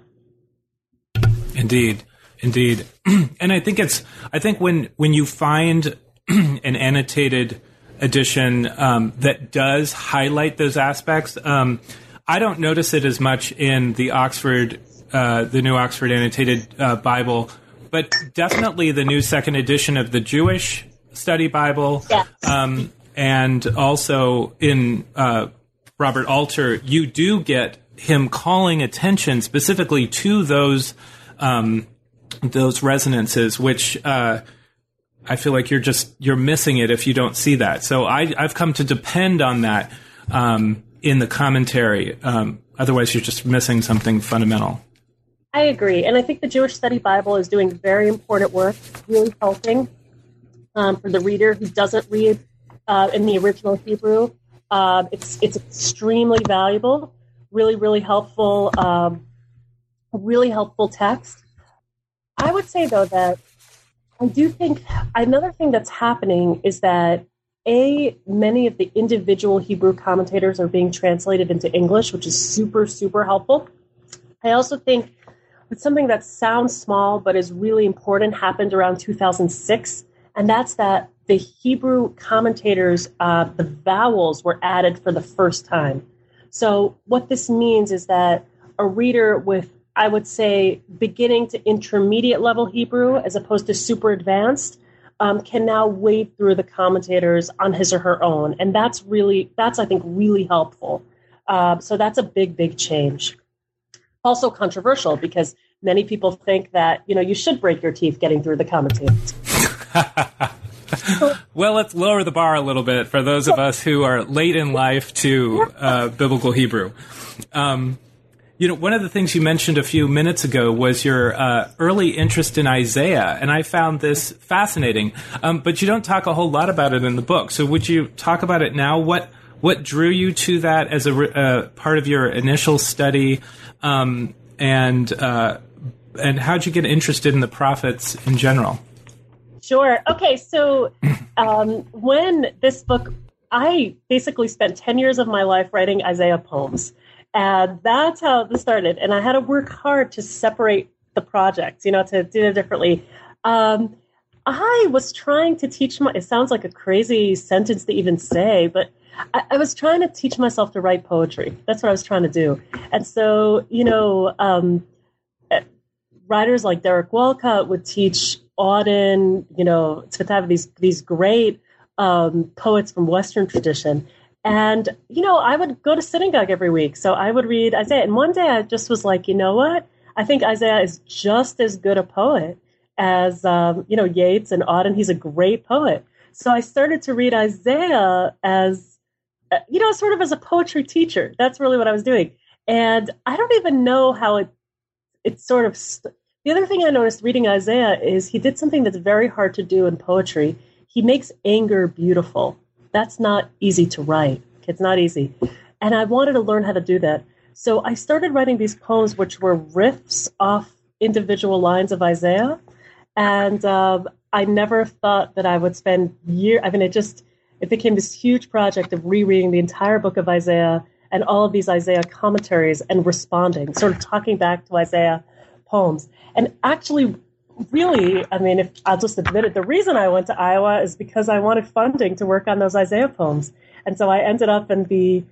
Indeed, indeed, and I think it's. I think when when you find an annotated edition um, that does highlight those aspects, um, I don't notice it as much in the Oxford, uh, the new Oxford annotated uh, Bible, but definitely the new second edition of the Jewish Study Bible, Yes. um, and also in uh, Robert Alter, you do get him calling attention specifically to those um, those resonances, which uh, I feel like you're just you're missing it if you don't see that. So I, I've come to depend on that um, in the commentary. Um, otherwise, you're just missing something fundamental. I agree. And I think the Jewish Study Bible is doing very important work, really helping um, for the reader who doesn't read uh, in the original Hebrew. Uh, it's, it's extremely valuable, really, really helpful, um, really helpful text. I would say, though, that I do think another thing that's happening is that a many of the individual Hebrew commentators are being translated into English, which is super super helpful. I also think that something that sounds small but is really important happened around 2006, and that's that the Hebrew commentators, uh, the vowels were added for the first time. So what this means is that a reader with I would say beginning to intermediate level Hebrew as opposed to super advanced um, can now wade through the commentators on his or her own, and that's really that's I think really helpful. Uh, so that's a big big change. Also controversial because many people think that you know you should break your teeth getting through the commentators. well, let's lower the bar a little bit for those of us who are late in life to uh, biblical Hebrew. Um, you know, one of the things you mentioned a few minutes ago was your uh, early interest in Isaiah, and I found this fascinating. Um, but you don't talk a whole lot about it in the book. So, would you talk about it now? What what drew you to that as a uh, part of your initial study, um, and uh, and how'd you get interested in the prophets in general? Sure. Okay. So um, when this book, I basically spent 10 years of my life writing Isaiah poems. And that's how this started. And I had to work hard to separate the projects, you know, to do it differently. Um, I was trying to teach my, it sounds like a crazy sentence to even say, but I, I, was trying to teach myself to write poetry. That's what I was trying to do. And so, you know, um, eh, writers like Derek Walcott would teach Auden, you know, have these these great um, poets from Western tradition. And, you know, I would go to synagogue every week. So I would read Isaiah. And one day I just was like, you know what? I think Isaiah is just as good a poet as, um, you know, Yeats and Auden. He's a great poet. So I started to read Isaiah as, uh, you know, sort of as a poetry teacher. That's really what I was doing. And I don't even know how it, it sort of, the other thing I noticed reading Isaiah is he did something that's very hard to do in poetry. He makes anger beautiful. That's not easy to write. It's not easy. And I wanted to learn how to do that. So I started writing these poems, which were riffs off individual lines of Isaiah. And um, I never thought that I would spend years. I mean, it just it became this huge project of rereading the entire book of Isaiah and all of these Isaiah commentaries and responding, sort of talking back to Isaiah poems. And actually, really, I mean, if I'll just admit it, the reason I went to Iowa is because I wanted funding to work on those Isaiah poems. And so I ended up in the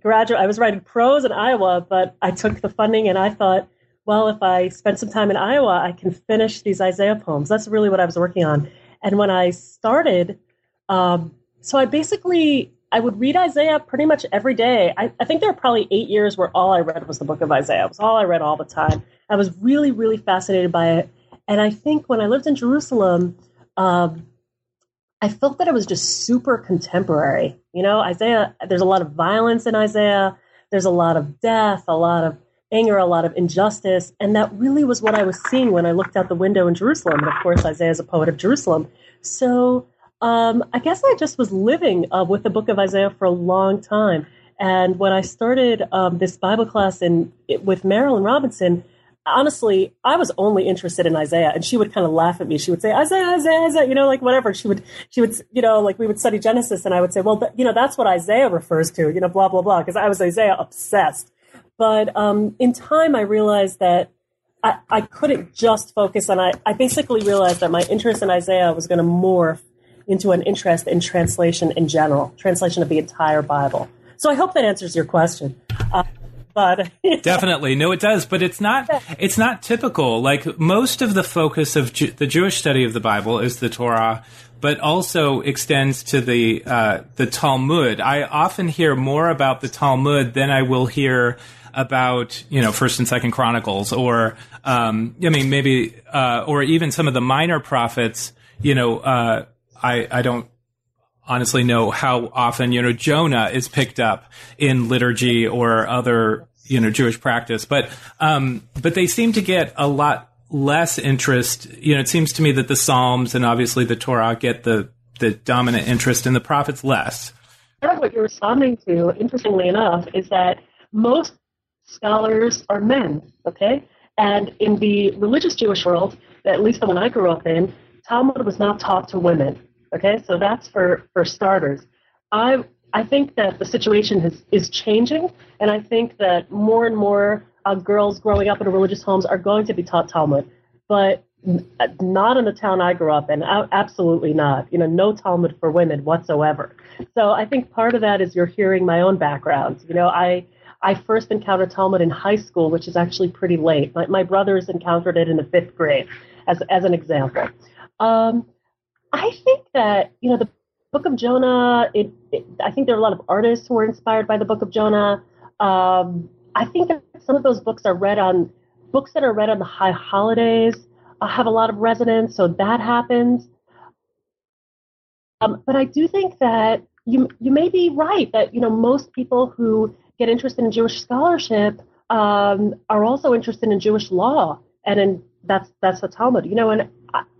graduate, I was writing prose in Iowa, but I took the funding and I thought, well, if I spend some time in Iowa, I can finish these Isaiah poems. That's really what I was working on. And when I started, um, so I basically I would read Isaiah pretty much every day. I, I, think there were probably eight years where all I read was the book of Isaiah. It was all I read all the time. I was really, really fascinated by it. And I think when I lived in Jerusalem, um, I felt that it was just super contemporary. You know, Isaiah, there's a lot of violence in Isaiah, there's a lot of death, a lot of anger, a lot of injustice. And that really was what I was seeing when I looked out the window in Jerusalem. And of course, Isaiah is a poet of Jerusalem. So um, I guess I just was living uh, with the book of Isaiah for a long time. And when I started um, this Bible class in, with Marilynne Robinson, honestly, I was only interested in Isaiah, and she would kind of laugh at me. She would say, Isaiah, Isaiah, Isaiah, you know, like whatever. She would, she would, you know, like we would study Genesis, and I would say, well, you know, that's what Isaiah refers to, you know, blah blah blah, because I was Isaiah obsessed. But um, in time, I realized that I, I couldn't just focus on. I, I basically realized that my interest in Isaiah was going to morph into an interest in translation in general, translation of the entire Bible. So I hope that answers your question. Uh, but definitely no it does but it's not it's not typical like most of the focus of Ju- the jewish study of the bible is the torah but also extends to the uh, the talmud i often hear more about the talmud than i will hear about you know first and second chronicles or um, i mean maybe uh, or even some of the minor prophets you know uh, I, I don't honestly know how often, you know, Jonah is picked up in liturgy or other, you know, Jewish practice. But, um, but they seem to get a lot less interest. You know, it seems to me that the Psalms and obviously the Torah get the, the dominant interest and the prophets less. Of what you're responding to, interestingly enough, is that most scholars are men, okay? And in the religious Jewish world, at least the one I grew up in, Talmud was not taught to women. Okay, so that's for, for starters. I, I think that the situation has, is changing, and I think that more and more uh, girls growing up in religious homes are going to be taught Talmud, but not in the town I grew up in. Absolutely not. You know, no Talmud for women whatsoever. So I think part of that is you're hearing my own background. You know, I I first encountered Talmud in high school, which is actually pretty late. My, my brothers encountered it in the fifth grade, as as an example. Um, I think that you know the Book of Jonah. It, it, I think there are a lot of artists who were inspired by the Book of Jonah. Um, I think that some of those books are read on books that are read on the high holidays uh, have a lot of resonance, so that happens. Um, but I do think that you you may be right that you know most people who get interested in Jewish scholarship um, are also interested in Jewish law, and in that's that's the Talmud. You know, and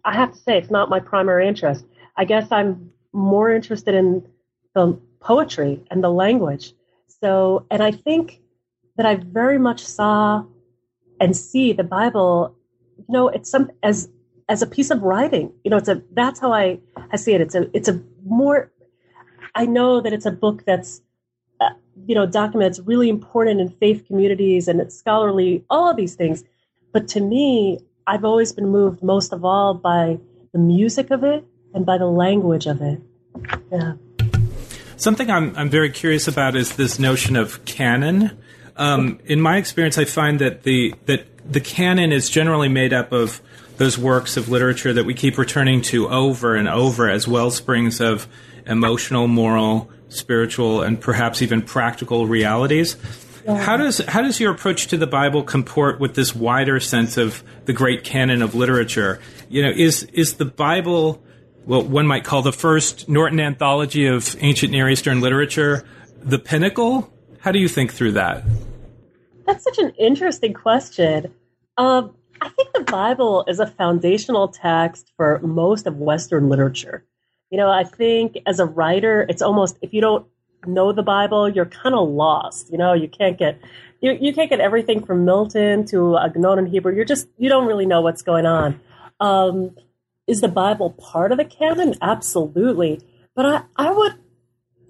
I, have to say it's not my primary interest. I guess I'm more interested in the poetry and the language. So, and I think that I very much saw and see the Bible. You know, it's some as as a piece of writing. You know, it's a that's how I I see it. It's a it's a more. I know that it's a book that's uh, you know documents really important in faith communities and it's scholarly all of these things. But to me, I've always been moved most of all by the music of it and by the language of it. Yeah. Something I'm I'm very curious about is this notion of canon. Um, in my experience, I find that the that the canon is generally made up of those works of literature that we keep returning to over and over as well springs of emotional, moral, spiritual, and perhaps even practical realities. Yeah. How does how does your approach to the Bible comport with this wider sense of the great canon of literature? You know, is is the Bible what one might call the first Norton anthology of ancient Near Eastern literature the pinnacle? How do you think through that? That's such an interesting question. Um, I think the Bible is a foundational text for most of Western literature. You know, I think as a writer, it's almost if you don't know the Bible, you're kind of lost. You know, you can't get you, you can't get everything from Milton to Agnon Hebrew. You're just you don't really know what's going on. Um, is the Bible part of the canon? Absolutely, but I I would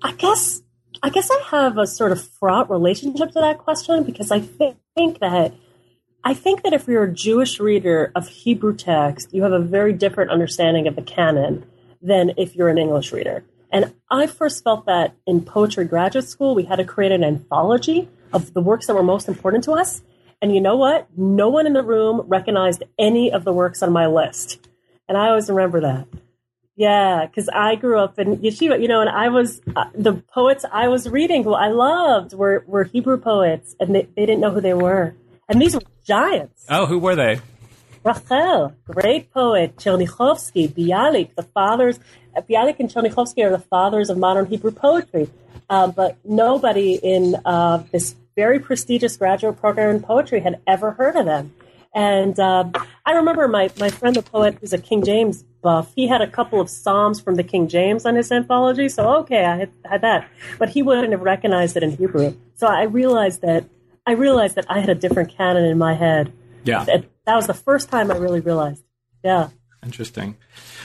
I guess I guess I have a sort of fraught relationship to that question because I think that I think that if you're a Jewish reader of Hebrew text, you have a very different understanding of the canon than if you're an English reader. And I first felt that in poetry graduate school, we had to create an anthology of the works that were most important to us. And you know what? No one in the room recognized any of the works on my list. And I always remember that. Yeah, because I grew up in yeshiva, you know, and I was uh, the poets I was reading, who I loved, were were Hebrew poets, and they, they didn't know who they were. And these were giants. Oh, who were they? Rachel, great poet, Chernichovsky, Bialik, the fathers. Bialik and Chernichovsky are the fathers of modern Hebrew poetry. Uh, but nobody in uh, this very prestigious graduate program in poetry had ever heard of them. And uh, I remember my, my friend, the poet, who's a King James buff, he had a couple of Psalms from the King James on his anthology. So, okay, I had, had that. But he wouldn't have recognized it in Hebrew. So I realized that I realized that I had a different canon in my head. Yeah. That, that was the first time I really realized. Yeah. Interesting.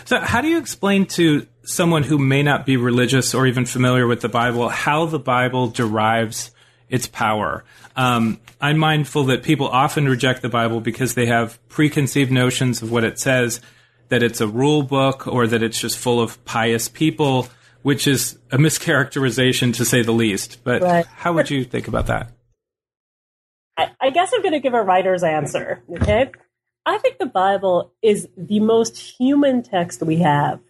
So, how do you explain to someone who may not be religious or even familiar with the Bible how the Bible derives its power? Um, I'm mindful that people often reject the Bible because they have preconceived notions of what it says, that it's a rule book, or that it's just full of pious people, which is a mischaracterization to say the least. But right. how would you think about that? I, I guess I'm going to give a writer's answer. Okay. I think the Bible is the most human text we have.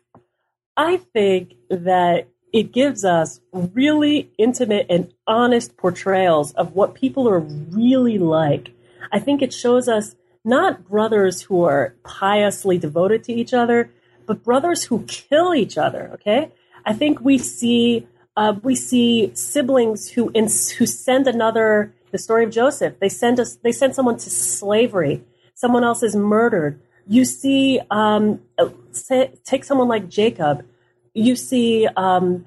I think that it gives us really intimate and honest portrayals of what people are really like. I think it shows us not brothers who are piously devoted to each other, but brothers who kill each other. Okay, I think we see uh, we see siblings who who send another the story of Joseph. They send us. They send someone to slavery. Someone else is murdered. You see, um, say, take someone like Jacob. You see um,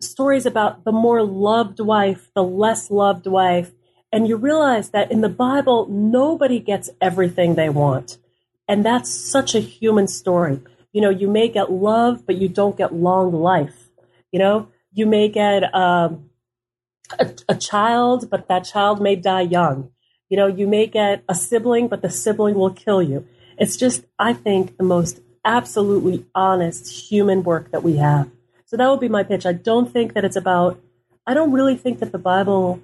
stories about the more loved wife, the less loved wife, and you realize that in the Bible, nobody gets everything they want, and that's such a human story. You know, you may get love, but you don't get long life. You know, you may get um, a, a child, but that child may die young. You know, you may get a sibling, but the sibling will kill you. It's just, I think, the most absolutely honest human work that we have. So that would be my pitch. I don't think that it's about, I don't really think that the Bible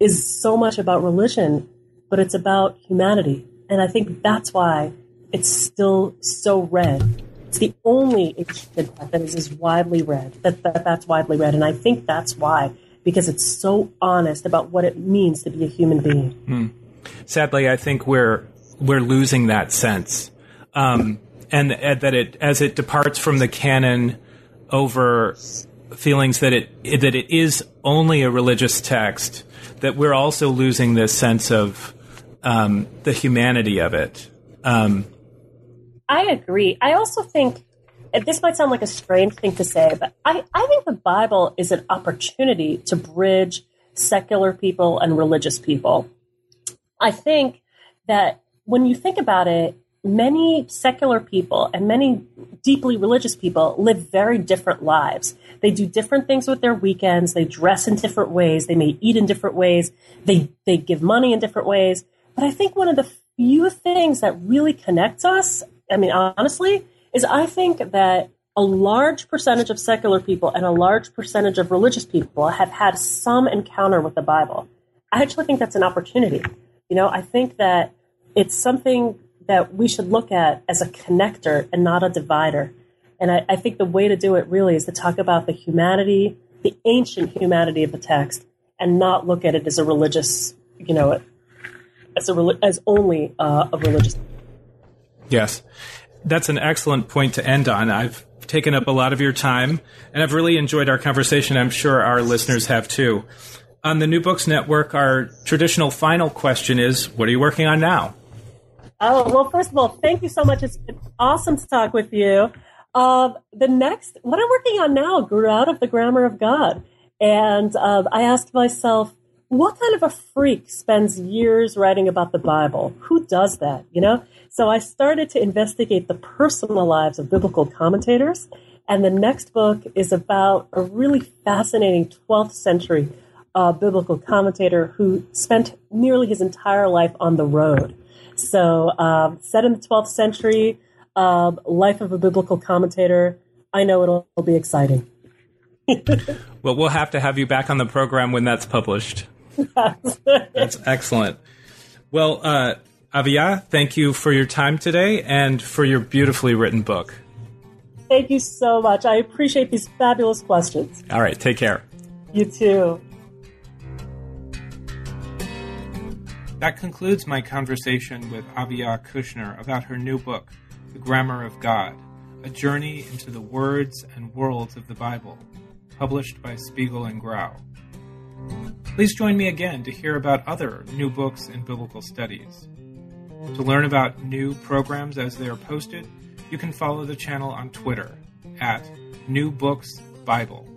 is so much about religion, but it's about humanity. And I think that's why it's still so read. It's the only that is as widely read, that, that that's widely read. And I think that's why because it's so honest about what it means to be a human being. Hmm. Sadly, I think we're we're losing that sense, um, and, and, that it as it departs from the canon over feelings that it that it is only a religious text, that we're also losing this sense of um, the humanity of it. Um, I agree. I also think this might sound like a strange thing to say, but I, I think the Bible is an opportunity to bridge secular people and religious people. I think that when you think about it, many secular people and many deeply religious people live very different lives. They do different things with their weekends. They dress in different ways. They may eat in different ways. They, they give money in different ways. But I think one of the few things that really connects us, I mean, honestly, is I think that a large percentage of secular people and a large percentage of religious people have had some encounter with the Bible. I actually think that's an opportunity. You know, I think that it's something that we should look at as a connector and not a divider. And I, I think the way to do it really is to talk about the humanity, the ancient humanity of the text, and not look at it as a religious, you know, as a as only uh, a religious. Yes, that's an excellent point to end on. I've taken up a lot of your time, and I've really enjoyed our conversation. I'm sure our listeners have too. On the New Books Network, our traditional final question is What are you working on now? Oh, well, first of all, thank you so much. It's been awesome to talk with you. Uh, the next, what I'm working on now grew out of the grammar of God. And uh, I asked myself, what kind of a freak spends years writing about the Bible? Who does that, you know? So I started to investigate the personal lives of biblical commentators. And the next book is about a really fascinating 12th century uh, biblical commentator who spent nearly his entire life on the road. So, um, set in the 12th century, uh, life of a biblical commentator. I know it'll, it'll be exciting. well, we'll have to have you back on the program when that's published. That's excellent. Well, uh, Aviya, thank you for your time today and for your beautifully written book. Thank you so much. I appreciate these fabulous questions. All right, take care. You too. That concludes my conversation with Aviya Kushner about her new book, The Grammar of God A Journey into the Words and Worlds of the Bible, published by Spiegel and Grau. Please join me again to hear about other new books in biblical studies. To learn about new programs as they are posted, you can follow the channel on Twitter at New Books Bible.